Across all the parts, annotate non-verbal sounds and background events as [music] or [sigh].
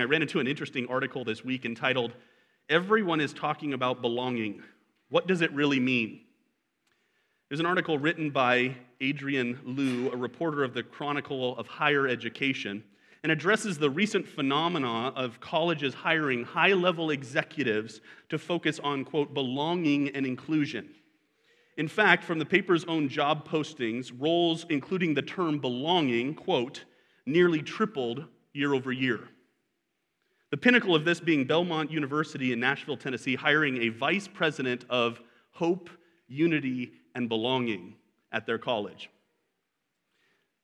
I ran into an interesting article this week entitled, Everyone is Talking About Belonging. What does it really mean? There's an article written by Adrienne Lu, a reporter of the Chronicle of Higher Education, and addresses the recent phenomena of colleges hiring high level executives to focus on, quote, belonging and inclusion. In fact, from the paper's own job postings, roles including the term belonging, quote, nearly tripled year over year. The pinnacle of this being Belmont University in Nashville, Tennessee, hiring a vice president of hope, unity, and belonging at their college.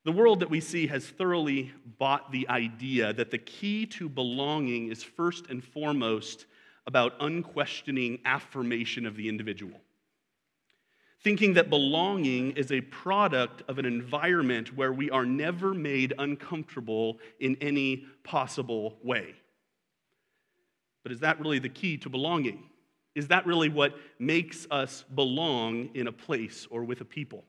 The world that we see has thoroughly bought the idea that the key to belonging is first and foremost about unquestioning affirmation of the individual. Thinking that belonging is a product of an environment where we are never made uncomfortable in any possible way. But is that really the key to belonging? Is that really what makes us belong in a place or with a people?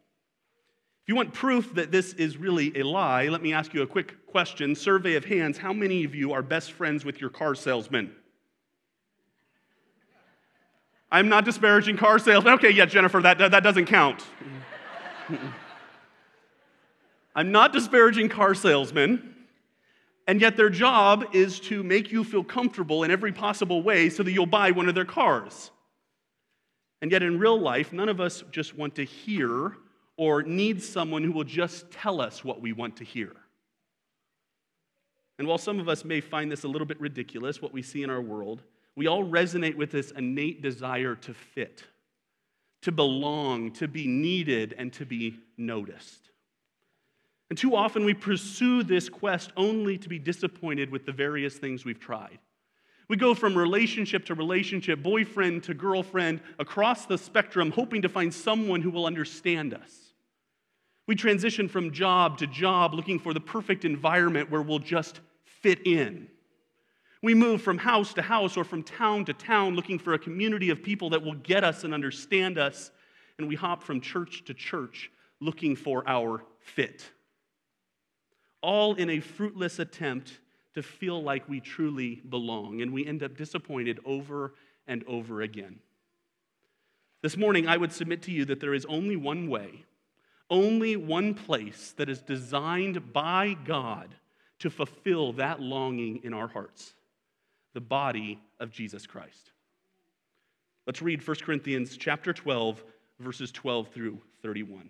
If you want proof that this is really a lie, let me ask you a quick question. Survey of hands. How many of you are best friends with your car salesman? I'm not disparaging car salesmen. Okay, yeah, Jennifer, that, that doesn't count. [laughs] I'm not disparaging car salesmen. And yet, their job is to make you feel comfortable in every possible way so that you'll buy one of their cars. And yet, in real life, none of us just want to hear or need someone who will just tell us what we want to hear. And while some of us may find this a little bit ridiculous, what we see in our world, we all resonate with this innate desire to fit, to belong, to be needed, and to be noticed. And too often we pursue this quest only to be disappointed with the various things we've tried. We go from relationship to relationship, boyfriend to girlfriend, across the spectrum, hoping to find someone who will understand us. We transition from job to job, looking for the perfect environment where we'll just fit in. We move from house to house or from town to town, looking for a community of people that will get us and understand us. And we hop from church to church, looking for our fit all in a fruitless attempt to feel like we truly belong, and we end up disappointed over and over again. This morning, I would submit to you that there is only one way, only one place that is designed by God to fulfill that longing in our hearts the body of Jesus Christ. Let's read 1 Corinthians chapter 12 verses 12 through 31.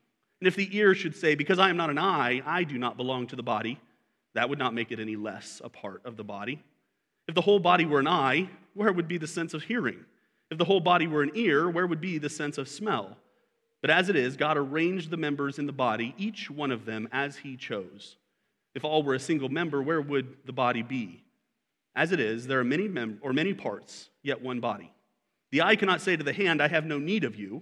And if the ear should say, Because I am not an eye, I do not belong to the body, that would not make it any less a part of the body. If the whole body were an eye, where would be the sense of hearing? If the whole body were an ear, where would be the sense of smell? But as it is, God arranged the members in the body, each one of them as he chose. If all were a single member, where would the body be? As it is, there are many mem- or many parts, yet one body. The eye cannot say to the hand, I have no need of you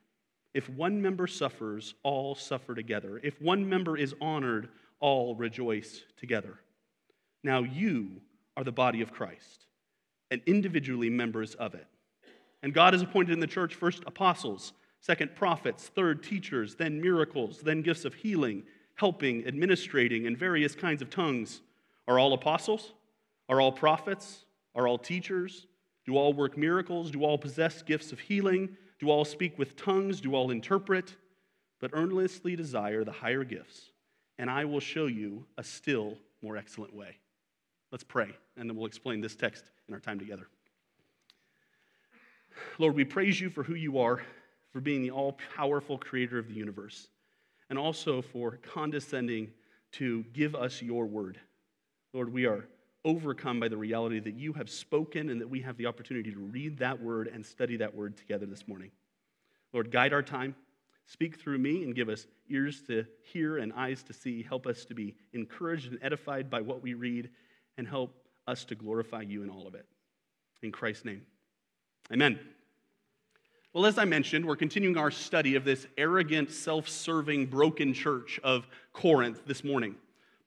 If one member suffers, all suffer together. If one member is honored, all rejoice together. Now you are the body of Christ and individually members of it. And God has appointed in the church first apostles, second prophets, third teachers, then miracles, then gifts of healing, helping, administrating, and various kinds of tongues. Are all apostles? Are all prophets? Are all teachers? Do all work miracles? Do all possess gifts of healing? Do all speak with tongues? Do all interpret? But earnestly desire the higher gifts, and I will show you a still more excellent way. Let's pray, and then we'll explain this text in our time together. Lord, we praise you for who you are, for being the all powerful creator of the universe, and also for condescending to give us your word. Lord, we are overcome by the reality that you have spoken and that we have the opportunity to read that word and study that word together this morning. Lord, guide our time. Speak through me and give us ears to hear and eyes to see. Help us to be encouraged and edified by what we read and help us to glorify you in all of it. In Christ's name, amen. Well, as I mentioned, we're continuing our study of this arrogant, self serving, broken church of Corinth this morning.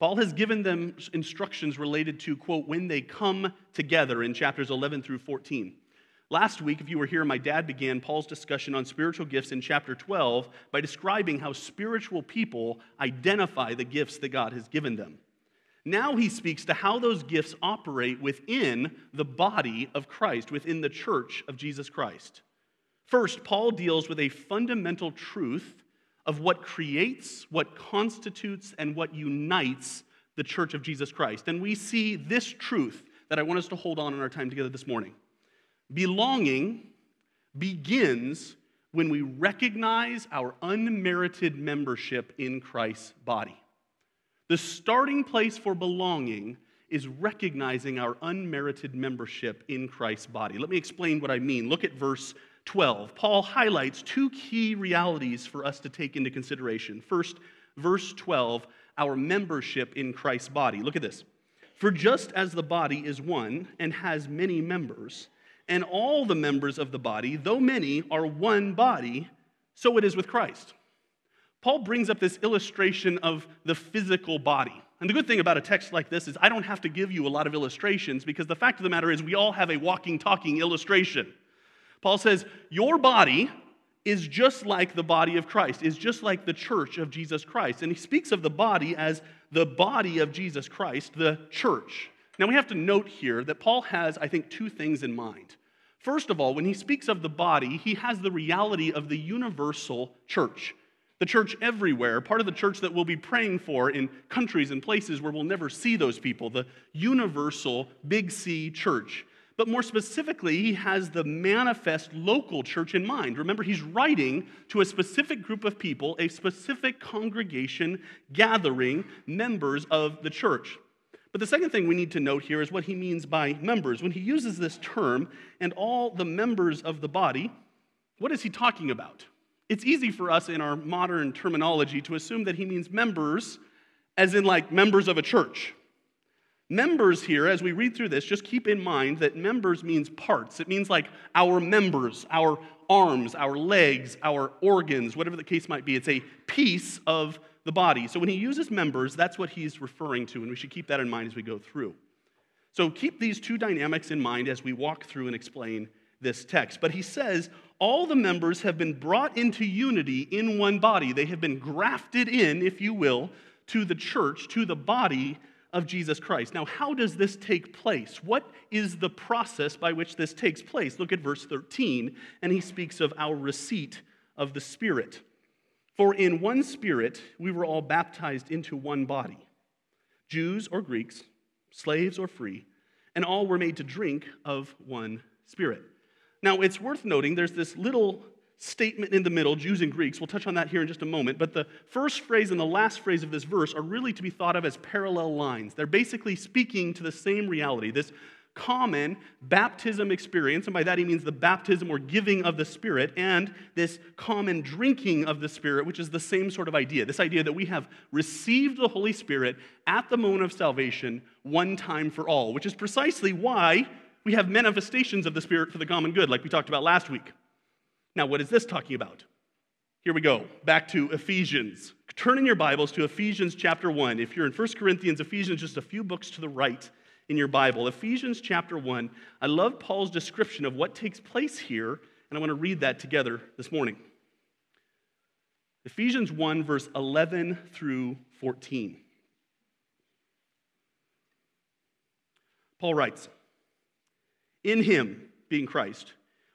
Paul has given them instructions related to, quote, when they come together in chapters 11 through 14. Last week, if you were here, my dad began Paul's discussion on spiritual gifts in chapter 12 by describing how spiritual people identify the gifts that God has given them. Now he speaks to how those gifts operate within the body of Christ, within the church of Jesus Christ. First, Paul deals with a fundamental truth of what creates, what constitutes, and what unites the church of Jesus Christ. And we see this truth that I want us to hold on in our time together this morning. Belonging begins when we recognize our unmerited membership in Christ's body. The starting place for belonging is recognizing our unmerited membership in Christ's body. Let me explain what I mean. Look at verse 12, Paul highlights two key realities for us to take into consideration. First, verse 12, our membership in Christ's body. Look at this. For just as the body is one and has many members, and all the members of the body, though many, are one body, so it is with Christ. Paul brings up this illustration of the physical body. And the good thing about a text like this is I don't have to give you a lot of illustrations because the fact of the matter is we all have a walking, talking illustration. Paul says, Your body is just like the body of Christ, is just like the church of Jesus Christ. And he speaks of the body as the body of Jesus Christ, the church. Now we have to note here that Paul has, I think, two things in mind. First of all, when he speaks of the body, he has the reality of the universal church. The church everywhere, part of the church that we'll be praying for in countries and places where we'll never see those people, the universal big C church. But more specifically, he has the manifest local church in mind. Remember, he's writing to a specific group of people, a specific congregation gathering members of the church. But the second thing we need to note here is what he means by members. When he uses this term, and all the members of the body, what is he talking about? It's easy for us in our modern terminology to assume that he means members, as in like members of a church. Members here, as we read through this, just keep in mind that members means parts. It means like our members, our arms, our legs, our organs, whatever the case might be. It's a piece of the body. So when he uses members, that's what he's referring to, and we should keep that in mind as we go through. So keep these two dynamics in mind as we walk through and explain this text. But he says, all the members have been brought into unity in one body. They have been grafted in, if you will, to the church, to the body of Jesus Christ. Now, how does this take place? What is the process by which this takes place? Look at verse 13, and he speaks of our receipt of the Spirit. For in one Spirit we were all baptized into one body Jews or Greeks, slaves or free, and all were made to drink of one Spirit. Now, it's worth noting there's this little statement in the middle, Jews and Greeks. We'll touch on that here in just a moment. But the first phrase and the last phrase of this verse are really to be thought of as parallel lines. They're basically speaking to the same reality, this common baptism experience. And by that he means the baptism or giving of the Spirit, and this common drinking of the Spirit, which is the same sort of idea. This idea that we have received the Holy Spirit at the moment of salvation one time for all, which is precisely why we have manifestations of the Spirit for the common good, like we talked about last week. Now, what is this talking about? Here we go, back to Ephesians. Turn in your Bibles to Ephesians chapter 1. If you're in 1 Corinthians, Ephesians just a few books to the right in your Bible. Ephesians chapter 1. I love Paul's description of what takes place here, and I want to read that together this morning. Ephesians 1, verse 11 through 14. Paul writes, In him, being Christ,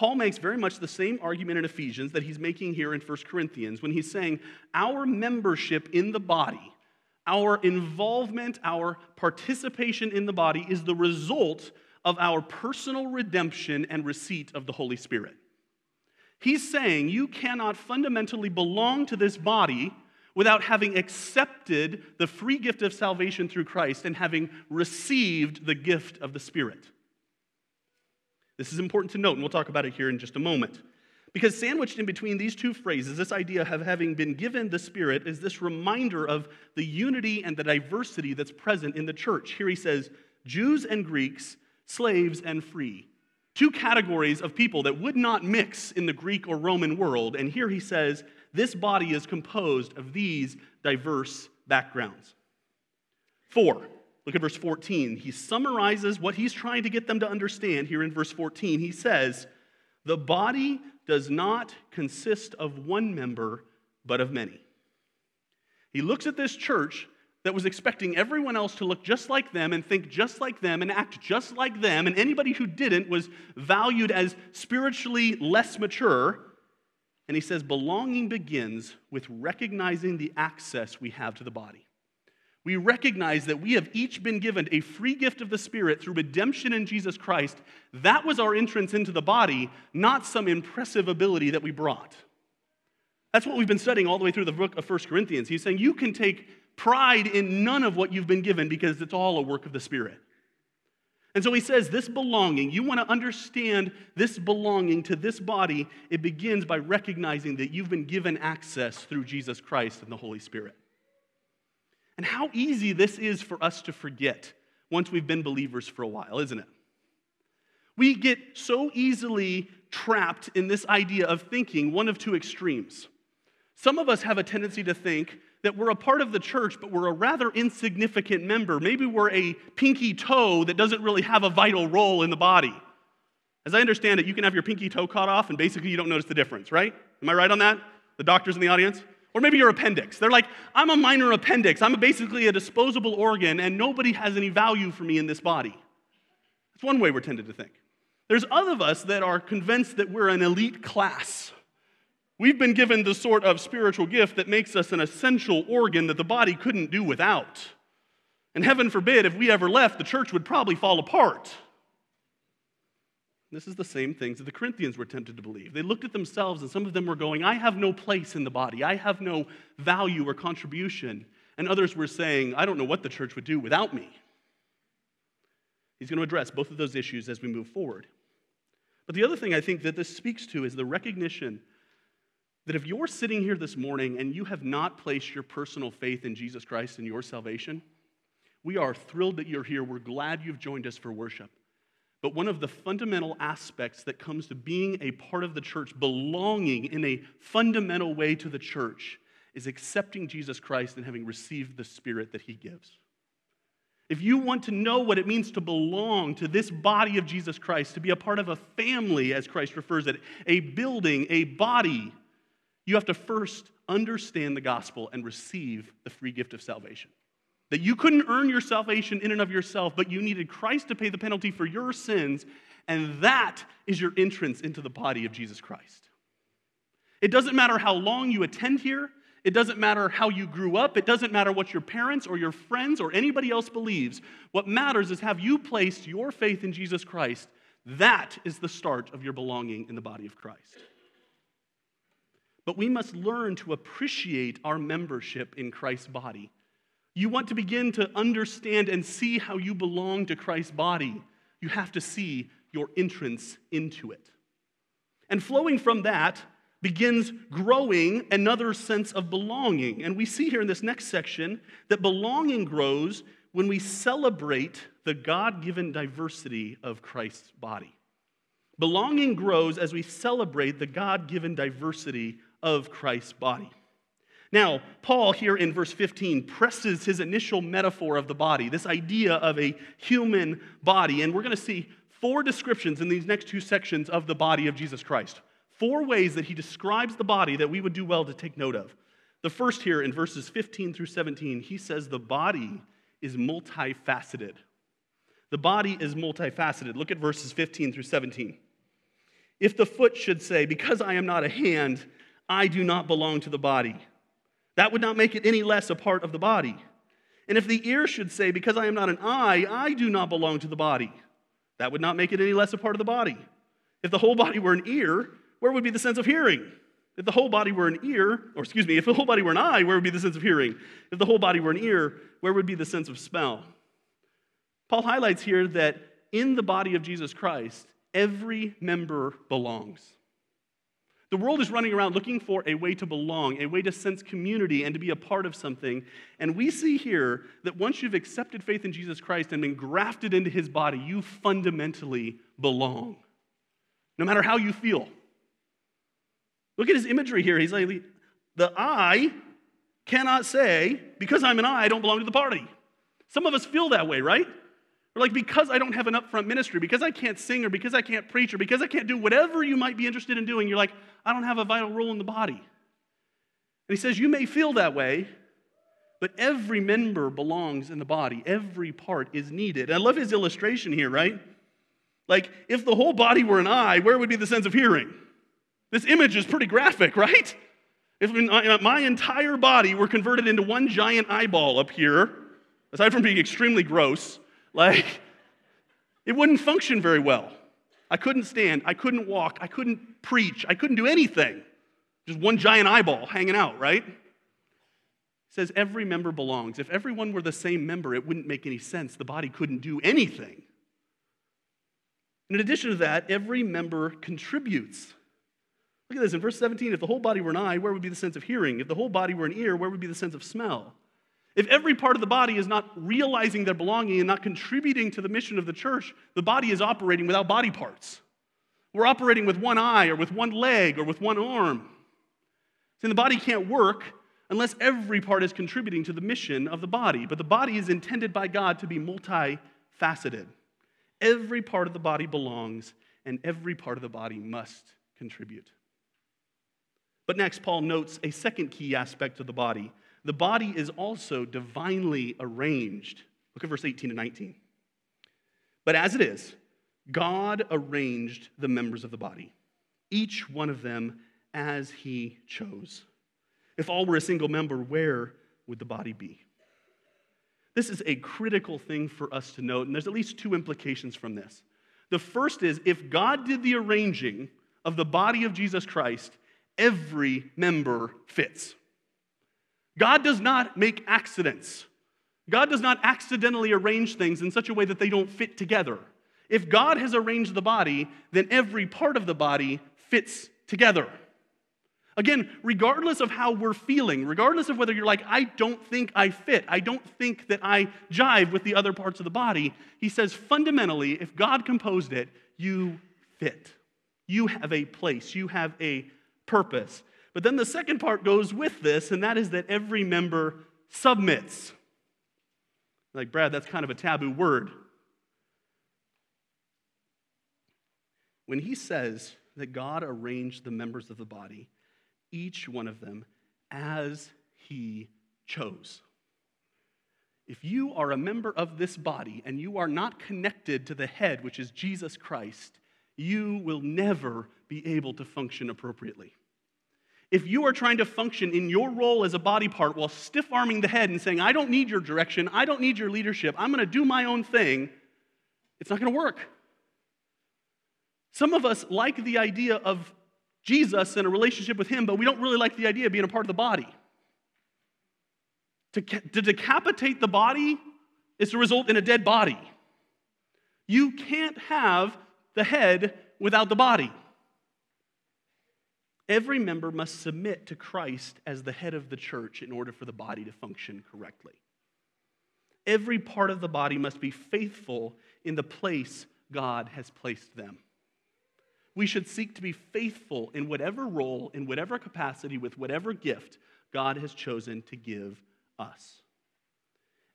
Paul makes very much the same argument in Ephesians that he's making here in 1 Corinthians when he's saying our membership in the body, our involvement, our participation in the body is the result of our personal redemption and receipt of the Holy Spirit. He's saying you cannot fundamentally belong to this body without having accepted the free gift of salvation through Christ and having received the gift of the Spirit. This is important to note, and we'll talk about it here in just a moment. Because sandwiched in between these two phrases, this idea of having been given the Spirit is this reminder of the unity and the diversity that's present in the church. Here he says, Jews and Greeks, slaves and free. Two categories of people that would not mix in the Greek or Roman world. And here he says, this body is composed of these diverse backgrounds. Four, Look at verse 14. He summarizes what he's trying to get them to understand here in verse 14. He says, The body does not consist of one member, but of many. He looks at this church that was expecting everyone else to look just like them and think just like them and act just like them, and anybody who didn't was valued as spiritually less mature. And he says, belonging begins with recognizing the access we have to the body we recognize that we have each been given a free gift of the Spirit through redemption in Jesus Christ. That was our entrance into the body, not some impressive ability that we brought. That's what we've been studying all the way through the book of 1 Corinthians. He's saying you can take pride in none of what you've been given because it's all a work of the Spirit. And so he says, This belonging, you want to understand this belonging to this body, it begins by recognizing that you've been given access through Jesus Christ and the Holy Spirit. And how easy this is for us to forget once we've been believers for a while, isn't it? We get so easily trapped in this idea of thinking one of two extremes. Some of us have a tendency to think that we're a part of the church, but we're a rather insignificant member. Maybe we're a pinky toe that doesn't really have a vital role in the body. As I understand it, you can have your pinky toe cut off and basically you don't notice the difference, right? Am I right on that? The doctors in the audience? Or maybe your appendix. They're like, I'm a minor appendix. I'm basically a disposable organ, and nobody has any value for me in this body. That's one way we're tended to think. There's other of us that are convinced that we're an elite class. We've been given the sort of spiritual gift that makes us an essential organ that the body couldn't do without. And heaven forbid, if we ever left, the church would probably fall apart. This is the same things that the Corinthians were tempted to believe. They looked at themselves, and some of them were going, I have no place in the body. I have no value or contribution. And others were saying, I don't know what the church would do without me. He's going to address both of those issues as we move forward. But the other thing I think that this speaks to is the recognition that if you're sitting here this morning and you have not placed your personal faith in Jesus Christ and your salvation, we are thrilled that you're here. We're glad you've joined us for worship. But one of the fundamental aspects that comes to being a part of the church, belonging in a fundamental way to the church, is accepting Jesus Christ and having received the Spirit that He gives. If you want to know what it means to belong to this body of Jesus Christ, to be a part of a family, as Christ refers to it, a building, a body, you have to first understand the gospel and receive the free gift of salvation. That you couldn't earn your salvation in and of yourself, but you needed Christ to pay the penalty for your sins, and that is your entrance into the body of Jesus Christ. It doesn't matter how long you attend here, it doesn't matter how you grew up, it doesn't matter what your parents or your friends or anybody else believes. What matters is have you placed your faith in Jesus Christ? That is the start of your belonging in the body of Christ. But we must learn to appreciate our membership in Christ's body you want to begin to understand and see how you belong to Christ's body, you have to see your entrance into it. And flowing from that begins growing another sense of belonging. And we see here in this next section that belonging grows when we celebrate the God given diversity of Christ's body. Belonging grows as we celebrate the God given diversity of Christ's body. Now, Paul here in verse 15 presses his initial metaphor of the body, this idea of a human body. And we're going to see four descriptions in these next two sections of the body of Jesus Christ. Four ways that he describes the body that we would do well to take note of. The first here in verses 15 through 17, he says the body is multifaceted. The body is multifaceted. Look at verses 15 through 17. If the foot should say, Because I am not a hand, I do not belong to the body, that would not make it any less a part of the body. And if the ear should say, Because I am not an eye, I do not belong to the body, that would not make it any less a part of the body. If the whole body were an ear, where would be the sense of hearing? If the whole body were an ear, or excuse me, if the whole body were an eye, where would be the sense of hearing? If the whole body were an ear, where would be the sense of smell? Paul highlights here that in the body of Jesus Christ, every member belongs. The world is running around looking for a way to belong, a way to sense community and to be a part of something. And we see here that once you've accepted faith in Jesus Christ and been grafted into his body, you fundamentally belong, no matter how you feel. Look at his imagery here. He's like, the eye cannot say, because I'm an eye, I don't belong to the party. Some of us feel that way, right? Or like, because I don't have an upfront ministry, because I can't sing, or because I can't preach, or because I can't do whatever you might be interested in doing, you're like, I don't have a vital role in the body. And he says, You may feel that way, but every member belongs in the body. Every part is needed. And I love his illustration here, right? Like, if the whole body were an eye, where would be the sense of hearing? This image is pretty graphic, right? If uh, my entire body were converted into one giant eyeball up here, aside from being extremely gross, like, it wouldn't function very well. I couldn't stand, I couldn't walk, I couldn't preach, I couldn't do anything. Just one giant eyeball hanging out, right? It says every member belongs. If everyone were the same member, it wouldn't make any sense. The body couldn't do anything. in addition to that, every member contributes. Look at this in verse 17 if the whole body were an eye, where would be the sense of hearing? If the whole body were an ear, where would be the sense of smell? If every part of the body is not realizing their belonging and not contributing to the mission of the church, the body is operating without body parts. We're operating with one eye or with one leg or with one arm. See, the body can't work unless every part is contributing to the mission of the body. But the body is intended by God to be multifaceted. Every part of the body belongs, and every part of the body must contribute. But next, Paul notes a second key aspect of the body the body is also divinely arranged. Look at verse 18 and 19. But as it is, God arranged the members of the body, each one of them as he chose. If all were a single member, where would the body be? This is a critical thing for us to note, and there's at least two implications from this. The first is if God did the arranging of the body of Jesus Christ, every member fits. God does not make accidents. God does not accidentally arrange things in such a way that they don't fit together. If God has arranged the body, then every part of the body fits together. Again, regardless of how we're feeling, regardless of whether you're like, I don't think I fit, I don't think that I jive with the other parts of the body, he says fundamentally, if God composed it, you fit. You have a place, you have a purpose. But then the second part goes with this, and that is that every member submits. Like, Brad, that's kind of a taboo word. When he says that God arranged the members of the body, each one of them as he chose. If you are a member of this body and you are not connected to the head, which is Jesus Christ, you will never be able to function appropriately. If you are trying to function in your role as a body part while stiff arming the head and saying, I don't need your direction, I don't need your leadership, I'm going to do my own thing, it's not going to work. Some of us like the idea of Jesus and a relationship with Him, but we don't really like the idea of being a part of the body. To, to decapitate the body is to result in a dead body. You can't have the head without the body. Every member must submit to Christ as the head of the church in order for the body to function correctly. Every part of the body must be faithful in the place God has placed them. We should seek to be faithful in whatever role, in whatever capacity, with whatever gift God has chosen to give us.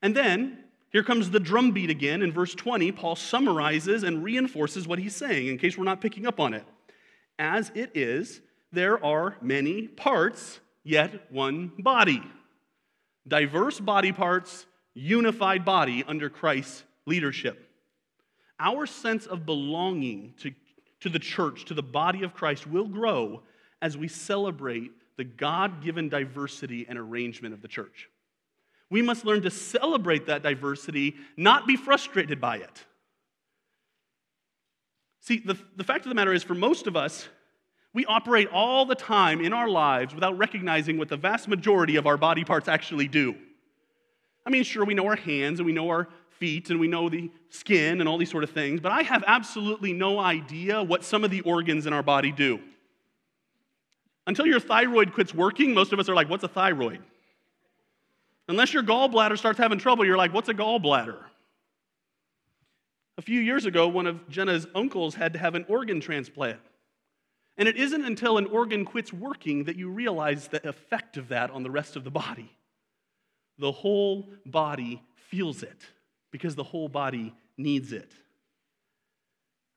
And then here comes the drumbeat again. In verse 20, Paul summarizes and reinforces what he's saying in case we're not picking up on it. As it is, there are many parts, yet one body. Diverse body parts, unified body under Christ's leadership. Our sense of belonging to, to the church, to the body of Christ, will grow as we celebrate the God given diversity and arrangement of the church. We must learn to celebrate that diversity, not be frustrated by it. See, the, the fact of the matter is, for most of us, we operate all the time in our lives without recognizing what the vast majority of our body parts actually do. I mean, sure, we know our hands and we know our feet and we know the skin and all these sort of things, but I have absolutely no idea what some of the organs in our body do. Until your thyroid quits working, most of us are like, What's a thyroid? Unless your gallbladder starts having trouble, you're like, What's a gallbladder? A few years ago, one of Jenna's uncles had to have an organ transplant. And it isn't until an organ quits working that you realize the effect of that on the rest of the body. The whole body feels it because the whole body needs it.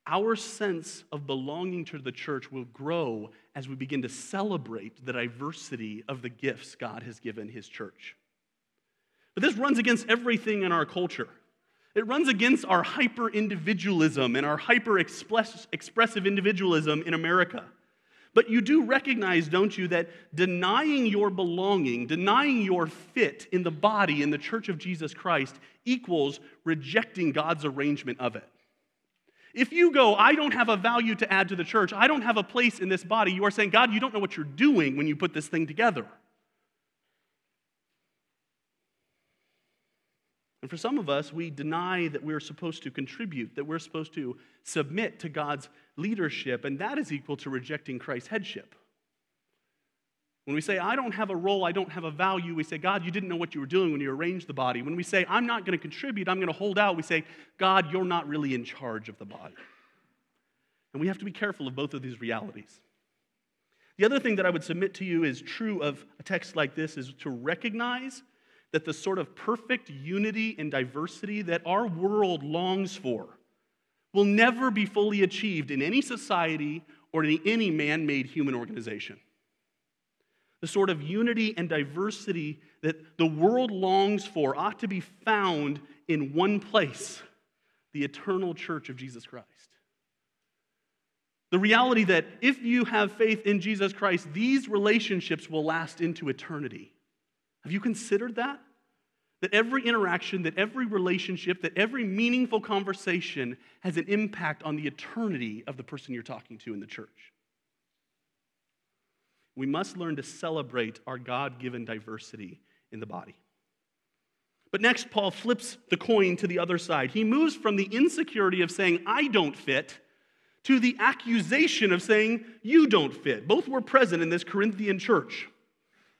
Our sense of belonging to the church will grow as we begin to celebrate the diversity of the gifts God has given His church. But this runs against everything in our culture. It runs against our hyper individualism and our hyper expressive individualism in America. But you do recognize, don't you, that denying your belonging, denying your fit in the body in the church of Jesus Christ equals rejecting God's arrangement of it. If you go, I don't have a value to add to the church, I don't have a place in this body, you are saying, God, you don't know what you're doing when you put this thing together. And for some of us, we deny that we're supposed to contribute, that we're supposed to submit to God's leadership, and that is equal to rejecting Christ's headship. When we say, I don't have a role, I don't have a value, we say, God, you didn't know what you were doing when you arranged the body. When we say, I'm not going to contribute, I'm going to hold out, we say, God, you're not really in charge of the body. And we have to be careful of both of these realities. The other thing that I would submit to you is true of a text like this is to recognize that the sort of perfect unity and diversity that our world longs for will never be fully achieved in any society or in any man made human organization. The sort of unity and diversity that the world longs for ought to be found in one place the eternal church of Jesus Christ. The reality that if you have faith in Jesus Christ, these relationships will last into eternity. Have you considered that? That every interaction, that every relationship, that every meaningful conversation has an impact on the eternity of the person you're talking to in the church. We must learn to celebrate our God given diversity in the body. But next, Paul flips the coin to the other side. He moves from the insecurity of saying, I don't fit, to the accusation of saying, You don't fit. Both were present in this Corinthian church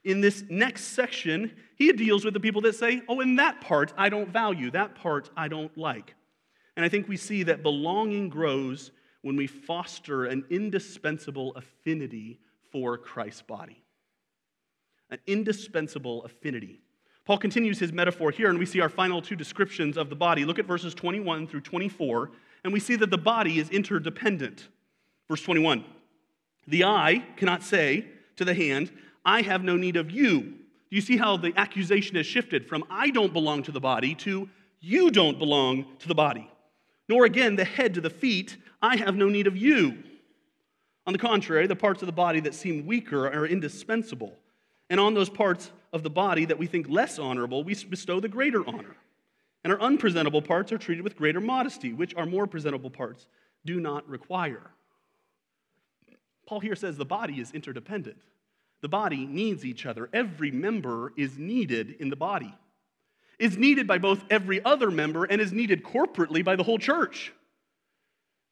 in this next section, he deals with the people that say, Oh, in that part I don't value, that part I don't like. And I think we see that belonging grows when we foster an indispensable affinity for Christ's body. An indispensable affinity. Paul continues his metaphor here, and we see our final two descriptions of the body. Look at verses 21 through 24, and we see that the body is interdependent. Verse 21 The eye cannot say to the hand, I have no need of you. Do you see how the accusation has shifted from I don't belong to the body to you don't belong to the body? Nor again the head to the feet, I have no need of you. On the contrary, the parts of the body that seem weaker are indispensable. And on those parts of the body that we think less honorable, we bestow the greater honor. And our unpresentable parts are treated with greater modesty, which our more presentable parts do not require. Paul here says the body is interdependent. The body needs each other. Every member is needed in the body. Is needed by both every other member and is needed corporately by the whole church.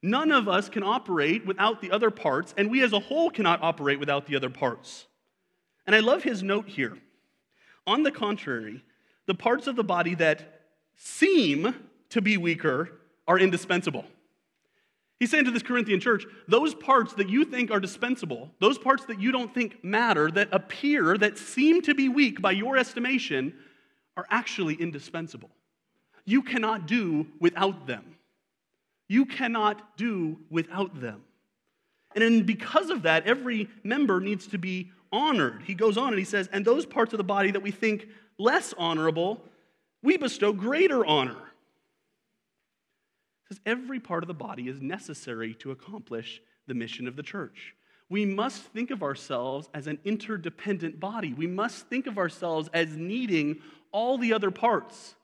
None of us can operate without the other parts, and we as a whole cannot operate without the other parts. And I love his note here. On the contrary, the parts of the body that seem to be weaker are indispensable. He's saying to this Corinthian church, those parts that you think are dispensable, those parts that you don't think matter, that appear, that seem to be weak by your estimation, are actually indispensable. You cannot do without them. You cannot do without them. And because of that, every member needs to be honored. He goes on and he says, and those parts of the body that we think less honorable, we bestow greater honor. Because every part of the body is necessary to accomplish the mission of the church. We must think of ourselves as an interdependent body. We must think of ourselves as needing all the other parts,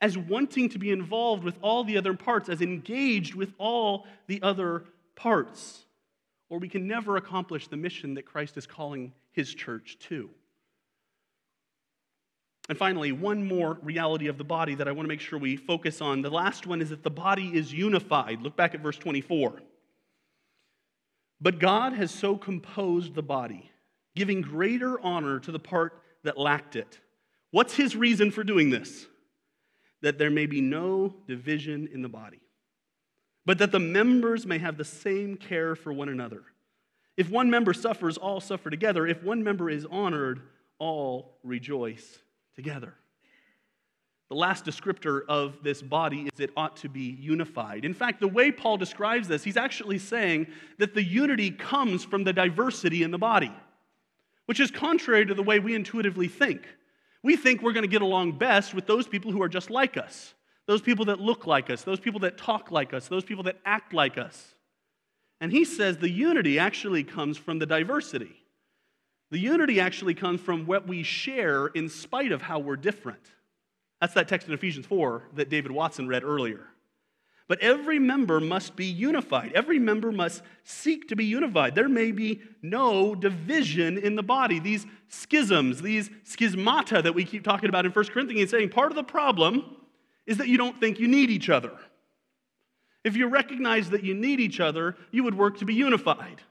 as wanting to be involved with all the other parts, as engaged with all the other parts. Or we can never accomplish the mission that Christ is calling his church to. And finally, one more reality of the body that I want to make sure we focus on. The last one is that the body is unified. Look back at verse 24. But God has so composed the body, giving greater honor to the part that lacked it. What's his reason for doing this? That there may be no division in the body, but that the members may have the same care for one another. If one member suffers, all suffer together. If one member is honored, all rejoice together. The last descriptor of this body is it ought to be unified. In fact, the way Paul describes this, he's actually saying that the unity comes from the diversity in the body, which is contrary to the way we intuitively think. We think we're going to get along best with those people who are just like us, those people that look like us, those people that talk like us, those people that act like us. And he says the unity actually comes from the diversity. The unity actually comes from what we share in spite of how we're different. That's that text in Ephesians 4 that David Watson read earlier. But every member must be unified. Every member must seek to be unified. There may be no division in the body. These schisms, these schismata that we keep talking about in 1 Corinthians, saying part of the problem is that you don't think you need each other. If you recognize that you need each other, you would work to be unified.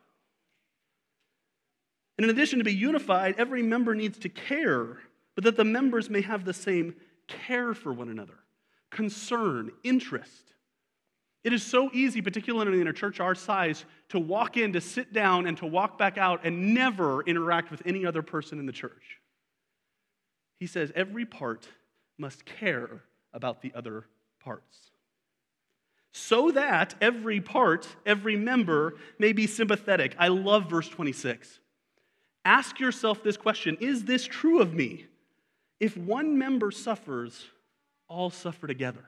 And in addition to be unified, every member needs to care, but that the members may have the same care for one another, concern, interest. It is so easy, particularly in a church our size, to walk in, to sit down, and to walk back out and never interact with any other person in the church. He says every part must care about the other parts. So that every part, every member may be sympathetic. I love verse 26. Ask yourself this question Is this true of me? If one member suffers, all suffer together.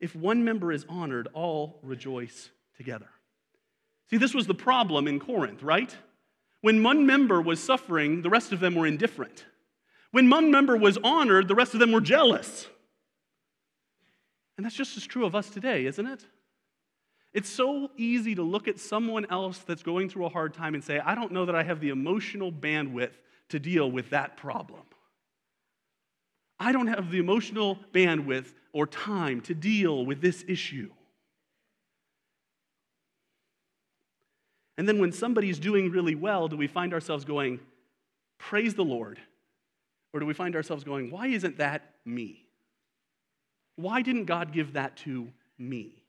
If one member is honored, all rejoice together. See, this was the problem in Corinth, right? When one member was suffering, the rest of them were indifferent. When one member was honored, the rest of them were jealous. And that's just as true of us today, isn't it? It's so easy to look at someone else that's going through a hard time and say, I don't know that I have the emotional bandwidth to deal with that problem. I don't have the emotional bandwidth or time to deal with this issue. And then when somebody's doing really well, do we find ourselves going, Praise the Lord? Or do we find ourselves going, Why isn't that me? Why didn't God give that to me?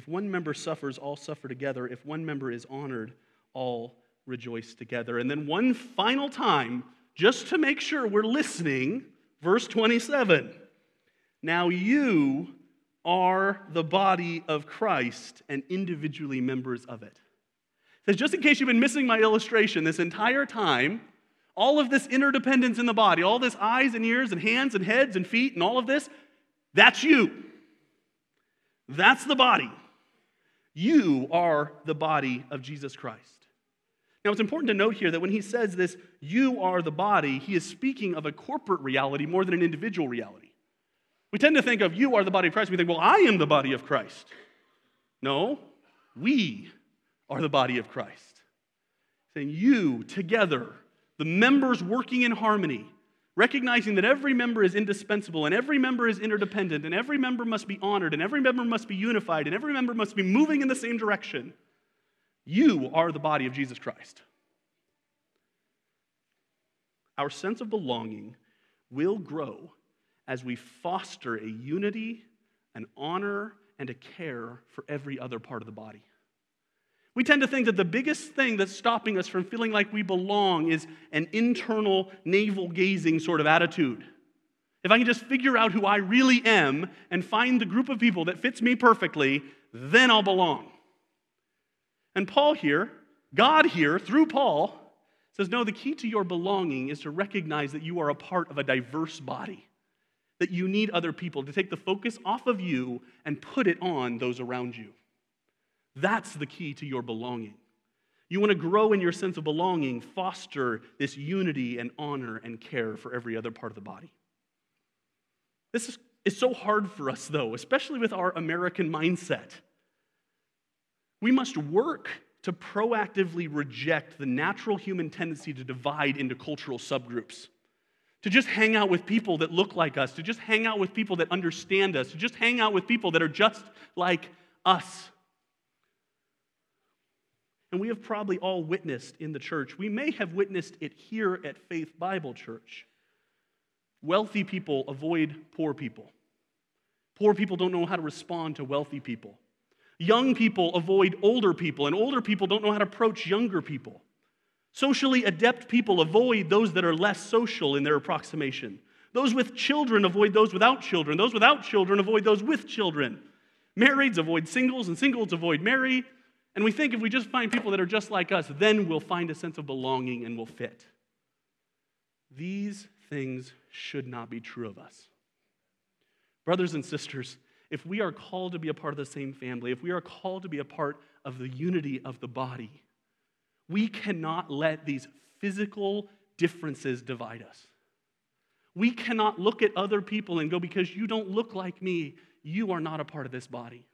If one member suffers, all suffer together. If one member is honored, all rejoice together. And then one final time, just to make sure we're listening, verse 27. Now you are the body of Christ and individually members of it. it says, just in case you've been missing my illustration this entire time, all of this interdependence in the body, all this eyes and ears and hands and heads and feet and all of this, that's you. That's the body. You are the body of Jesus Christ. Now, it's important to note here that when he says this, you are the body, he is speaking of a corporate reality more than an individual reality. We tend to think of you are the body of Christ. We think, well, I am the body of Christ. No, we are the body of Christ. Saying you together, the members working in harmony, recognizing that every member is indispensable and every member is interdependent and every member must be honored and every member must be unified and every member must be moving in the same direction, you are the body of Jesus Christ. Our sense of belonging will grow as we foster a unity, an honor, and a care for every other part of the body. We tend to think that the biggest thing that's stopping us from feeling like we belong is an internal, navel gazing sort of attitude. If I can just figure out who I really am and find the group of people that fits me perfectly, then I'll belong. And Paul here, God here, through Paul, says, No, the key to your belonging is to recognize that you are a part of a diverse body, that you need other people to take the focus off of you and put it on those around you. That's the key to your belonging. You want to grow in your sense of belonging, foster this unity and honor and care for every other part of the body. This is, so hard for us, though, especially with our American mindset. We must work to proactively reject the natural human tendency to divide into cultural subgroups. To just hang out with people that look like us, to just hang out with people that understand us, to just hang out with people that are just like us. And we have probably all witnessed in the church, we may have witnessed it here at Faith Bible Church. Wealthy people avoid poor people. Poor people don't know how to respond to wealthy people. Young people avoid older people, and older people don't know how to approach younger people. Socially adept people avoid those that are less social in their approximation. Those with children avoid those without children. Those without children avoid those with children. Marrieds avoid singles, and singles avoid married. And we think if we just find people that are just like us, then we'll find a sense of belonging and we'll fit. These things should not be true of us. Brothers and sisters, if we are called to be a part of the same family, if we are called to be a part of the unity of the body, we cannot let these physical differences divide us. We cannot look at other people and go, because you don't look like me, you are not a part of this body.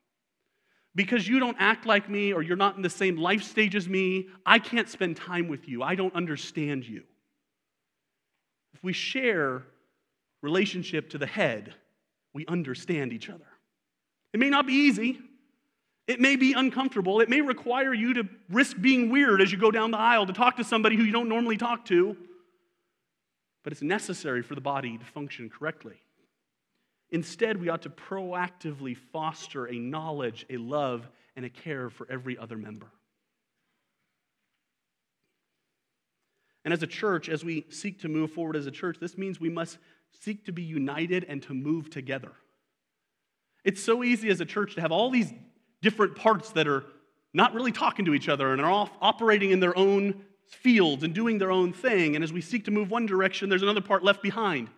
Because you don't act like me or you're not in the same life stage as me, I can't spend time with you. I don't understand you. If we share relationship to the head, we understand each other. It may not be easy. It may be uncomfortable. It may require you to risk being weird as you go down the aisle to talk to somebody who you don't normally talk to. But it's necessary for the body to function correctly. Instead, we ought to proactively foster a knowledge, a love, and a care for every other member. And as a church, as we seek to move forward as a church, this means we must seek to be united and to move together. It's so easy as a church to have all these different parts that are not really talking to each other and are off operating in their own fields and doing their own thing. And as we seek to move one direction, there's another part left behind.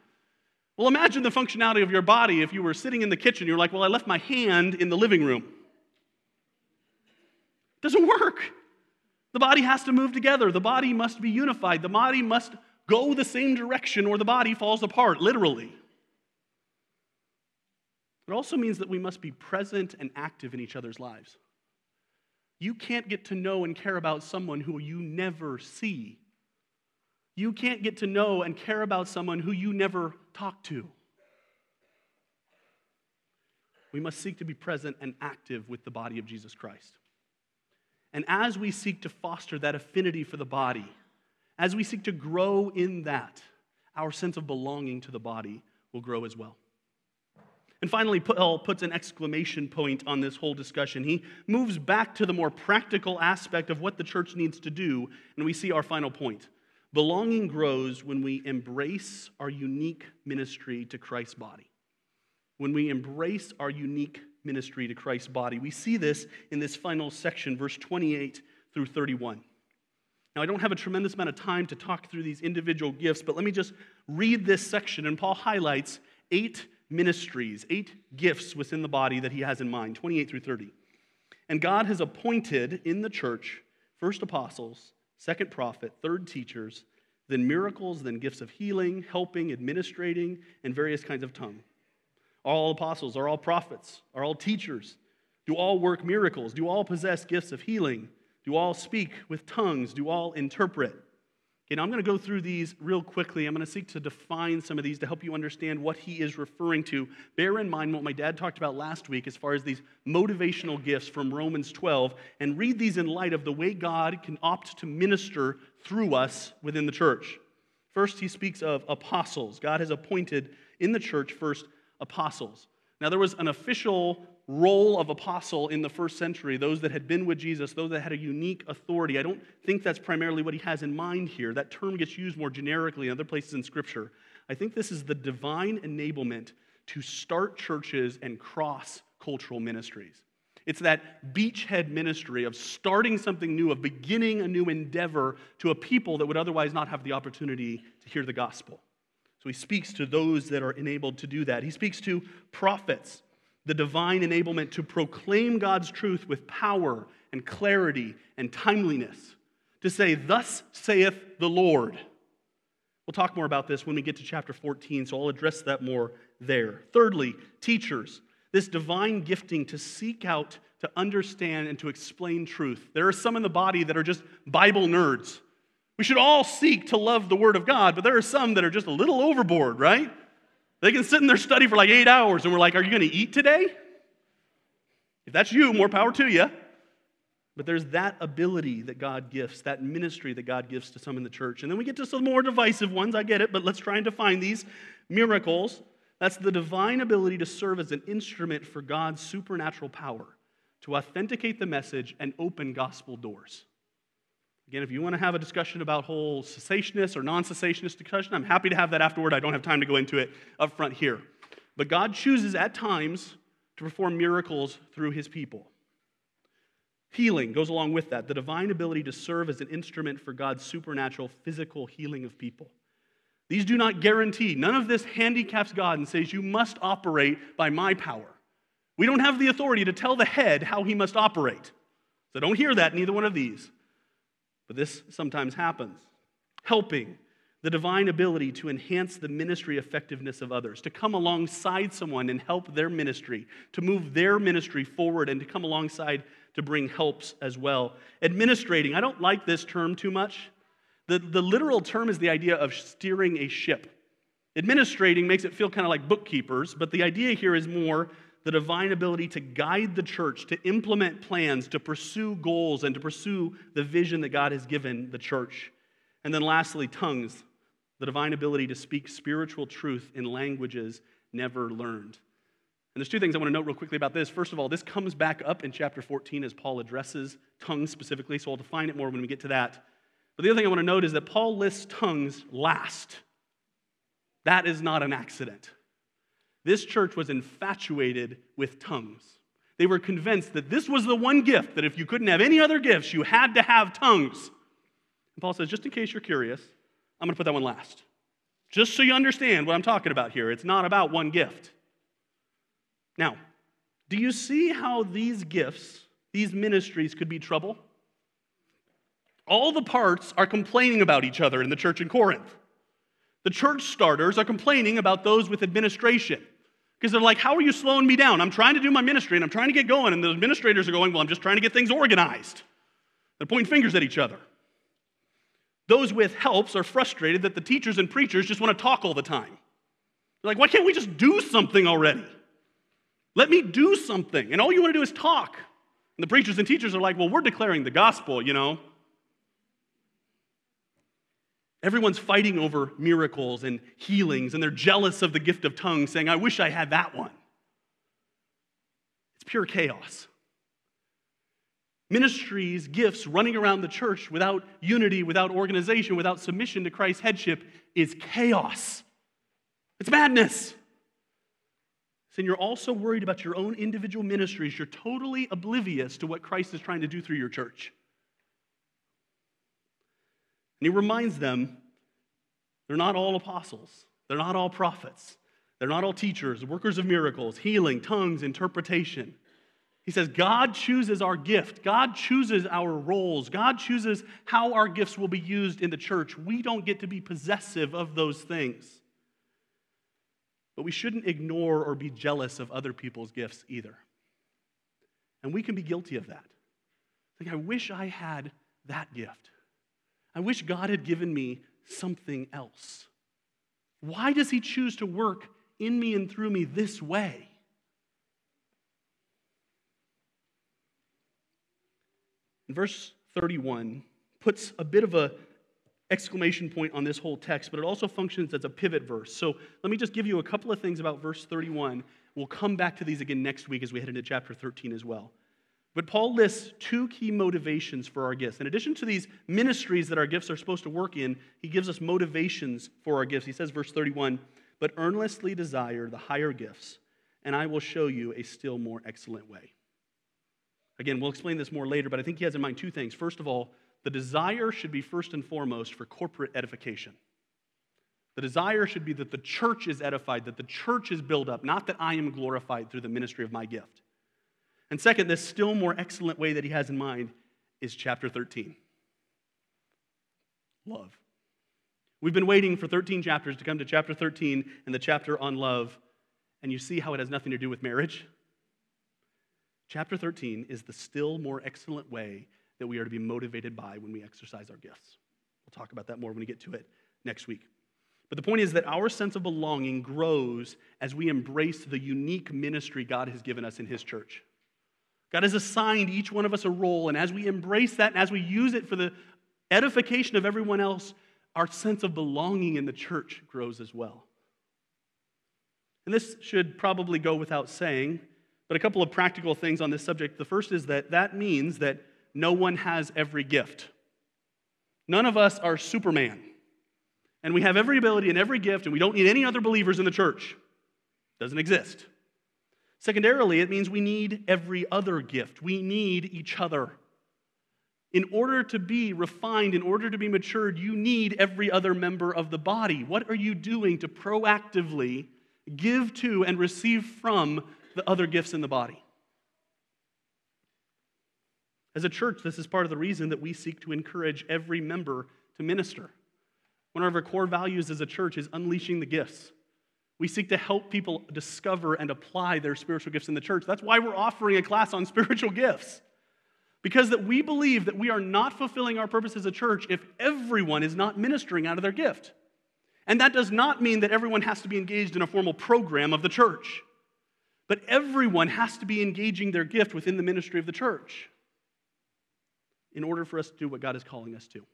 Well, imagine the functionality of your body if you were sitting in the kitchen, you're like, well, I left my hand in the living room. It doesn't work. The body has to move together. The body must be unified. The body must go the same direction or the body falls apart, literally. It also means that we must be present and active in each other's lives. You can't get to know and care about someone who you never see you can't get to know and care about someone who you never talk to. We must seek to be present and active with the body of Jesus Christ. And as we seek to foster that affinity for the body, as we seek to grow in that, our sense of belonging to the body will grow as well. And finally, Paul puts an exclamation point on this whole discussion. He moves back to the more practical aspect of what the church needs to do, and we see our final point. Belonging grows when we embrace our unique ministry to Christ's body. When we embrace our unique ministry to Christ's body. We see this in this final section, verse 28 through 31. Now, I don't have a tremendous amount of time to talk through these individual gifts, but let me just read this section. And Paul highlights eight ministries, eight gifts within the body that he has in mind 28 through 30. And God has appointed in the church first apostles second prophet, third teachers, then miracles, then gifts of healing, helping, administrating, and various kinds of tongue. Are all apostles, are all prophets, are all teachers? Do all work miracles? Do all possess gifts of healing? Do all speak with tongues? Do all interpret? Okay, now I'm going to go through these real quickly. I'm going to seek to define some of these to help you understand what he is referring to. Bear in mind what my dad talked about last week as far as these motivational gifts from Romans 12, and read these in light of the way God can opt to minister through us within the church. First, he speaks of apostles. God has appointed in the church first apostles. Now, there was an official role of apostle in the first century, those that had been with Jesus, those that had a unique authority. I don't think that's primarily what he has in mind here. That term gets used more generically in other places in Scripture. I think this is the divine enablement to start churches and cross cultural ministries. It's that beachhead ministry of starting something new, of beginning a new endeavor to a people that would otherwise not have the opportunity to hear the gospel. So he speaks to those that are enabled to do that. He speaks to prophets the divine enablement to proclaim God's truth with power and clarity and timeliness, to say, Thus saith the Lord. We'll talk more about this when we get to chapter 14, so I'll address that more there. Thirdly, teachers, this divine gifting to seek out, to understand, and to explain truth. There are some in the body that are just Bible nerds. We should all seek to love the Word of God, but there are some that are just a little overboard, right? They can sit in their study for like eight hours, and we're like, Are you going to eat today? If that's you, more power to you. But there's that ability that God gifts, that ministry that God gives to some in the church. And then we get to some more divisive ones. I get it, but let's try and define these miracles. That's the divine ability to serve as an instrument for God's supernatural power to authenticate the message and open gospel doors. Again, if you want to have a discussion about whole cessationist or non cessationist discussion, I'm happy to have that afterward. I don't have time to go into it up front here. But God chooses at times to perform miracles through his people. Healing goes along with that, the divine ability to serve as an instrument for God's supernatural physical healing of people. These do not guarantee, none of this handicaps God and says, You must operate by my power. We don't have the authority to tell the head how he must operate. So don't hear that in either one of these. But this sometimes happens. Helping, the divine ability to enhance the ministry effectiveness of others, to come alongside someone and help their ministry, to move their ministry forward, and to come alongside to bring helps as well. Administrating, I don't like this term too much. The, the literal term is the idea of steering a ship. Administrating makes it feel kind of like bookkeepers, but the idea here is more the divine ability to guide the church, to implement plans, to pursue goals, and to pursue the vision that God has given the church. And then lastly, tongues, the divine ability to speak spiritual truth in languages never learned. And there's two things I want to note real quickly about this. First of all, this comes back up in chapter 14 as Paul addresses tongues specifically, so I'll define it more when we get to that. But the other thing I want to note is that Paul lists tongues last. That is not an accident. This church was infatuated with tongues. They were convinced that this was the one gift, that if you couldn't have any other gifts, you had to have tongues. And Paul says, just in case you're curious, I'm going to put that one last. Just so you understand what I'm talking about here. It's not about one gift. Now, do you see how these gifts, these ministries could be trouble? All the parts are complaining about each other in the church in Corinth. The church starters are complaining about those with administration. Because they're like, How are you slowing me down? I'm trying to do my ministry and I'm trying to get going. And the administrators are going, Well, I'm just trying to get things organized. They're pointing fingers at each other. Those with helps are frustrated that the teachers and preachers just want to talk all the time. They're like, Why can't we just do something already? Let me do something. And all you want to do is talk. And the preachers and teachers are like, Well, we're declaring the gospel, you know. Everyone's fighting over miracles and healings, and they're jealous of the gift of tongues, saying, I wish I had that one. It's pure chaos. Ministries, gifts running around the church without unity, without organization, without submission to Christ's headship is chaos. It's madness. And you're also worried about your own individual ministries. You're totally oblivious to what Christ is trying to do through your church. And he reminds them they're not all apostles, they're not all prophets, they're not all teachers, workers of miracles, healing, tongues, interpretation. He says, God chooses our gift. God chooses our roles. God chooses how our gifts will be used in the church. We don't get to be possessive of those things. But we shouldn't ignore or be jealous of other people's gifts either. And we can be guilty of that. Like, I wish I had that gift. I wish God had given me something else. Why does He choose to work in me and through me this way? In verse 31 puts a bit of a exclamation point on this whole text, but it also functions as a pivot verse. So let me just give you a couple of things about verse 31 We'll come back to these again next week as we head into chapter 13 as well. But Paul lists two key motivations for our gifts. In addition to these ministries that our gifts are supposed to work in, he gives us motivations for our gifts. He says, verse 31, but earnestly desire the higher gifts, and I will show you a still more excellent way. Again, we'll explain this more later, but I think he has in mind two things. First of all, the desire should be first and foremost for corporate edification. The desire should be that the church is edified, that the church is built up, not that I am glorified through the ministry of my gift. And second, this still more excellent way that he has in mind is chapter 13 love. We've been waiting for 13 chapters to come to chapter 13 and the chapter on love, and you see how it has nothing to do with marriage. Chapter 13 is the still more excellent way that we are to be motivated by when we exercise our gifts. We'll talk about that more when we get to it next week. But the point is that our sense of belonging grows as we embrace the unique ministry God has given us in His church. God has assigned each one of us a role, and as we embrace that and as we use it for the edification of everyone else, our sense of belonging in the church grows as well. And this should probably go without saying, but a couple of practical things on this subject. The first is that that means that no one has every gift. None of us are Superman and we have every ability and every gift, and we don't need any other believers in the church. Doesn't exist. Secondarily, it means we need every other gift. We need each other. In order to be refined, in order to be matured, you need every other member of the body. What are you doing to proactively give to and receive from the other gifts in the body? As a church, this is part of the reason that we seek to encourage every member to minister. One of our core values as a church is unleashing the gifts. We seek to help people discover and apply their spiritual gifts in the church. That's why we're offering a class on [laughs] spiritual gifts. Because that we believe that we are not fulfilling our purpose as a church if everyone is not ministering out of their gift. And that does not mean that everyone has to be engaged in a formal program of the church. But everyone has to be engaging their gift within the ministry of the church in order for us to do what God is calling us to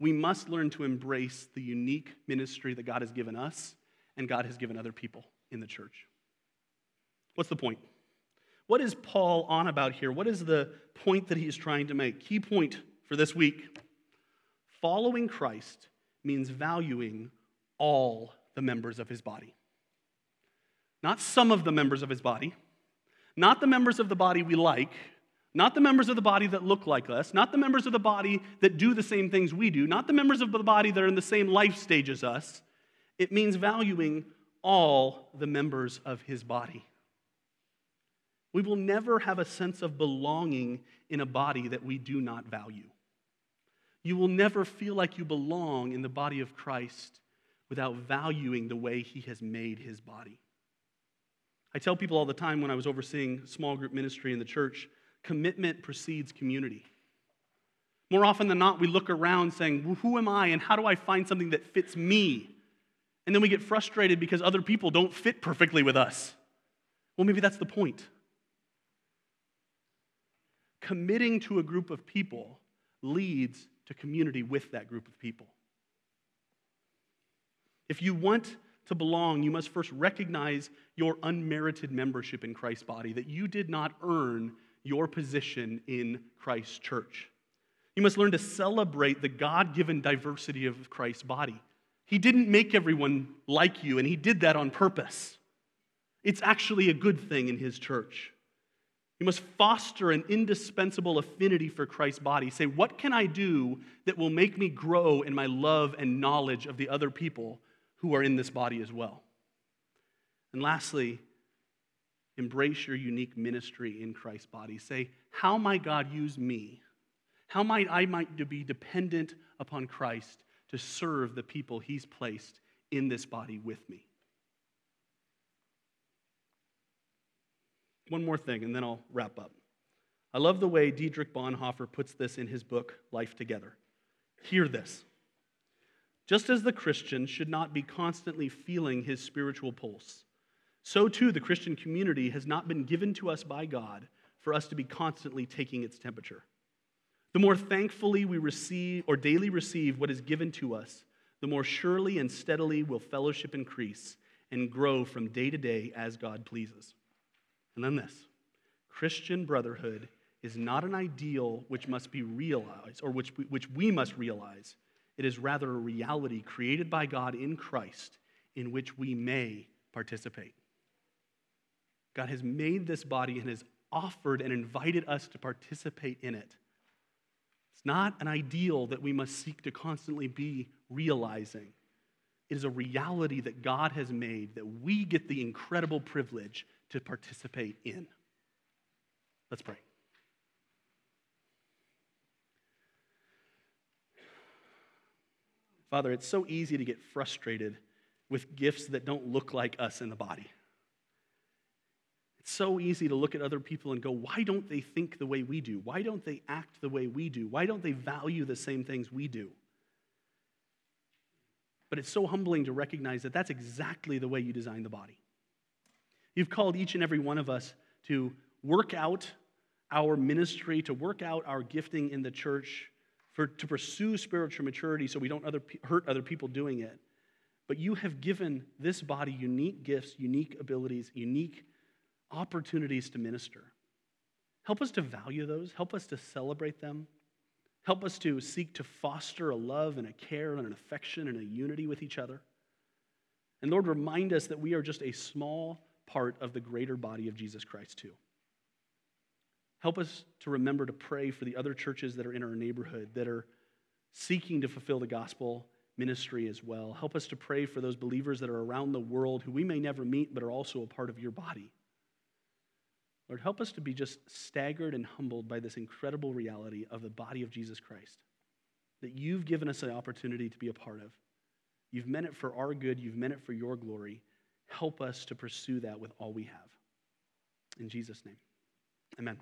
we must learn to embrace the unique ministry that God has given us and God has given other people in the church. What's the point? What is Paul on about here? What is the point that he's trying to make? Key point for this week following Christ means valuing all the members of his body. Not some of the members of his body, not the members of the body we like, not the members of the body that look like us, not the members of the body that do the same things we do, not the members of the body that are in the same life stage as us. It means valuing all the members of his body. We will never have a sense of belonging in a body that we do not value. You will never feel like you belong in the body of Christ without valuing the way he has made his body. I tell people all the time when I was overseeing small group ministry in the church commitment precedes community. More often than not, we look around saying, well, Who am I and how do I find something that fits me? And then we get frustrated because other people don't fit perfectly with us. Well, maybe that's the point. Committing to a group of people leads to community with that group of people. If you want to belong, you must first recognize your unmerited membership in Christ's body, that you did not earn your position in Christ's church. You must learn to celebrate the God given diversity of Christ's body. He didn't make everyone like you, and He did that on purpose. It's actually a good thing in His church. You must foster an indispensable affinity for Christ's body. Say, what can I do that will make me grow in my love and knowledge of the other people who are in this body as well? And lastly, Embrace your unique ministry in Christ's body. Say, How might God use me? How might I might be dependent upon Christ to serve the people he's placed in this body with me? One more thing, and then I'll wrap up. I love the way Dietrich Bonhoeffer puts this in his book, Life Together. Hear this. Just as the Christian should not be constantly feeling his spiritual pulse, so too the Christian community has not been given to us by God for us to be constantly taking its temperature. The more thankfully we receive or daily receive what is given to us, the more surely and steadily will fellowship increase, and grow from day to day as God pleases. And then this Christian brotherhood is not an ideal which must be realized or which we, which we must realize. It is rather a reality created by God in Christ in which we may participate. God has made this body and has offered and invited us to participate in it. It's not an ideal that we must seek to constantly be realizing. It is a reality that God has made that we get the incredible privilege to participate in. Let's pray. Father, it's so easy to get frustrated with gifts that don't look like us in the body. It's so easy to look at other people and go, why don't they think the way we do? Why don't they act the way we do? Why don't they value the same things we do? But it's so humbling to recognize that that's exactly the way you design the body. You've called each and every one of us to work out our ministry, to work out our gifting in the church, for, to pursue spiritual maturity so we don't other, hurt other people doing it. But you have given this body unique gifts, unique abilities, unique opportunities to minister. Help us to value those, help us to celebrate them, help us to seek to foster a love and a care and an affection and a unity with each other. And Lord, remind us that we are just a small part of the greater body of Jesus Christ, too. Help us to remember to pray for the other churches that are in our neighborhood that are seeking to fulfill the gospel ministry as well. Help us to pray for those believers that are around the world who we may never meet but are also a part of your body. Lord, help us to be just staggered and humbled by this incredible reality of the body of Jesus Christ that you've given us an opportunity to be a part of. You've meant it for our good, you've meant it for your glory. Help us to pursue that with all we have. In Jesus' name, amen.